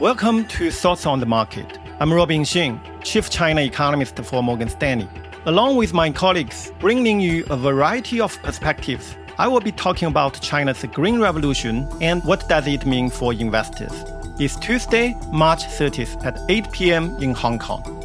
Welcome to Thoughts on the Market. I'm Robin Xing, Chief China Economist for Morgan Stanley. Along with my colleagues, bringing you a variety of perspectives, I will be talking about China's Green Revolution and what does it mean for investors. It's Tuesday, March 30th at 8 p.m. in Hong Kong.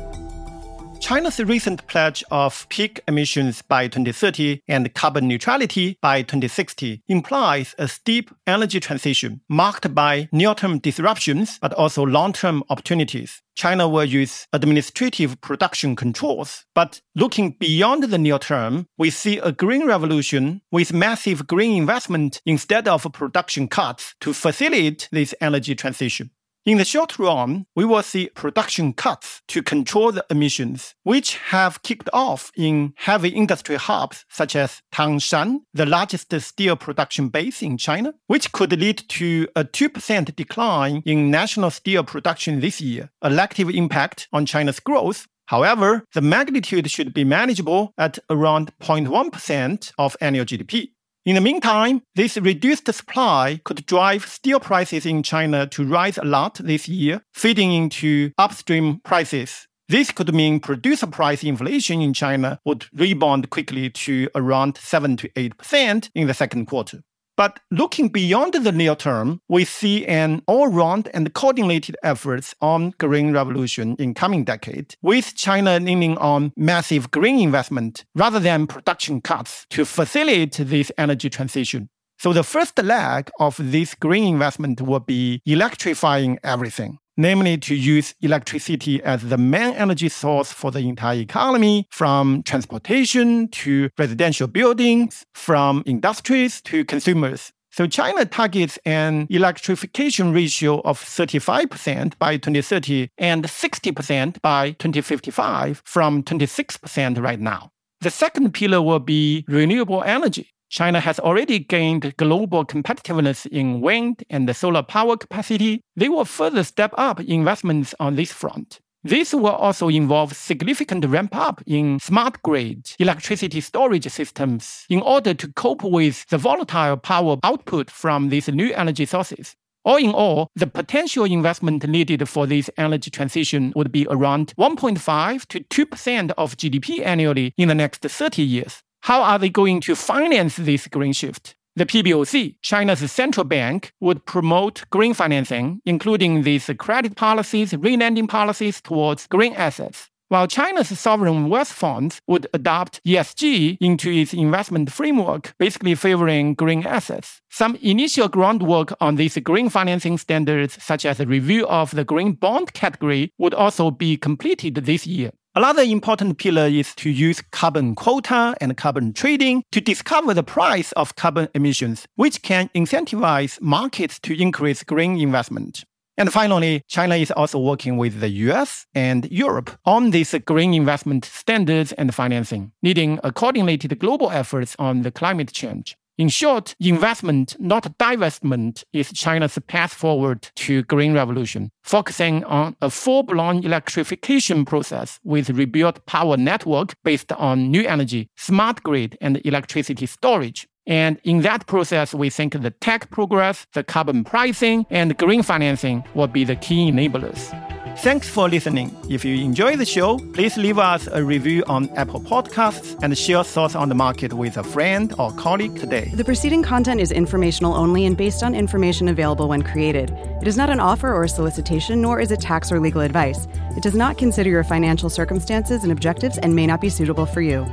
China's recent pledge of peak emissions by 2030 and carbon neutrality by 2060 implies a steep energy transition marked by near-term disruptions but also long-term opportunities. China will use administrative production controls. But looking beyond the near term, we see a green revolution with massive green investment instead of production cuts to facilitate this energy transition. In the short run, we will see production cuts to control the emissions, which have kicked off in heavy industry hubs such as Tangshan, the largest steel production base in China, which could lead to a 2% decline in national steel production this year, a negative impact on China's growth. However, the magnitude should be manageable at around 0.1% of annual GDP. In the meantime, this reduced supply could drive steel prices in China to rise a lot this year, feeding into upstream prices. This could mean producer price inflation in China would rebound quickly to around 7 to 8% in the second quarter. But looking beyond the near term, we see an all-round and coordinated efforts on green revolution in coming decade, with China leaning on massive green investment rather than production cuts to facilitate this energy transition. So the first leg of this green investment will be electrifying everything namely to use electricity as the main energy source for the entire economy, from transportation to residential buildings, from industries to consumers. So China targets an electrification ratio of 35% by 2030 and 60% by 2055 from 26% right now. The second pillar will be renewable energy. China has already gained global competitiveness in wind and solar power capacity. They will further step up investments on this front. This will also involve significant ramp up in smart grid electricity storage systems in order to cope with the volatile power output from these new energy sources. All in all, the potential investment needed for this energy transition would be around 1.5 to 2% of GDP annually in the next 30 years. How are they going to finance this green shift? The PBOC, China's central bank, would promote green financing, including these credit policies, relending policies towards green assets. While China's sovereign wealth funds would adopt ESG into its investment framework, basically favoring green assets. Some initial groundwork on these green financing standards, such as a review of the green bond category, would also be completed this year. Another important pillar is to use carbon quota and carbon trading to discover the price of carbon emissions, which can incentivize markets to increase green investment. And finally, China is also working with the US and Europe on these green investment standards and financing, leading a coordinated global efforts on the climate change. In short, investment, not divestment, is China's path forward to green revolution, focusing on a full-blown electrification process with rebuilt power network based on new energy, smart grid, and electricity storage. And in that process, we think the tech progress, the carbon pricing, and green financing will be the key enablers. Thanks for listening. If you enjoy the show, please leave us a review on Apple Podcasts and share thoughts on the market with a friend or colleague today. The preceding content is informational only and based on information available when created. It is not an offer or a solicitation, nor is it tax or legal advice. It does not consider your financial circumstances and objectives and may not be suitable for you.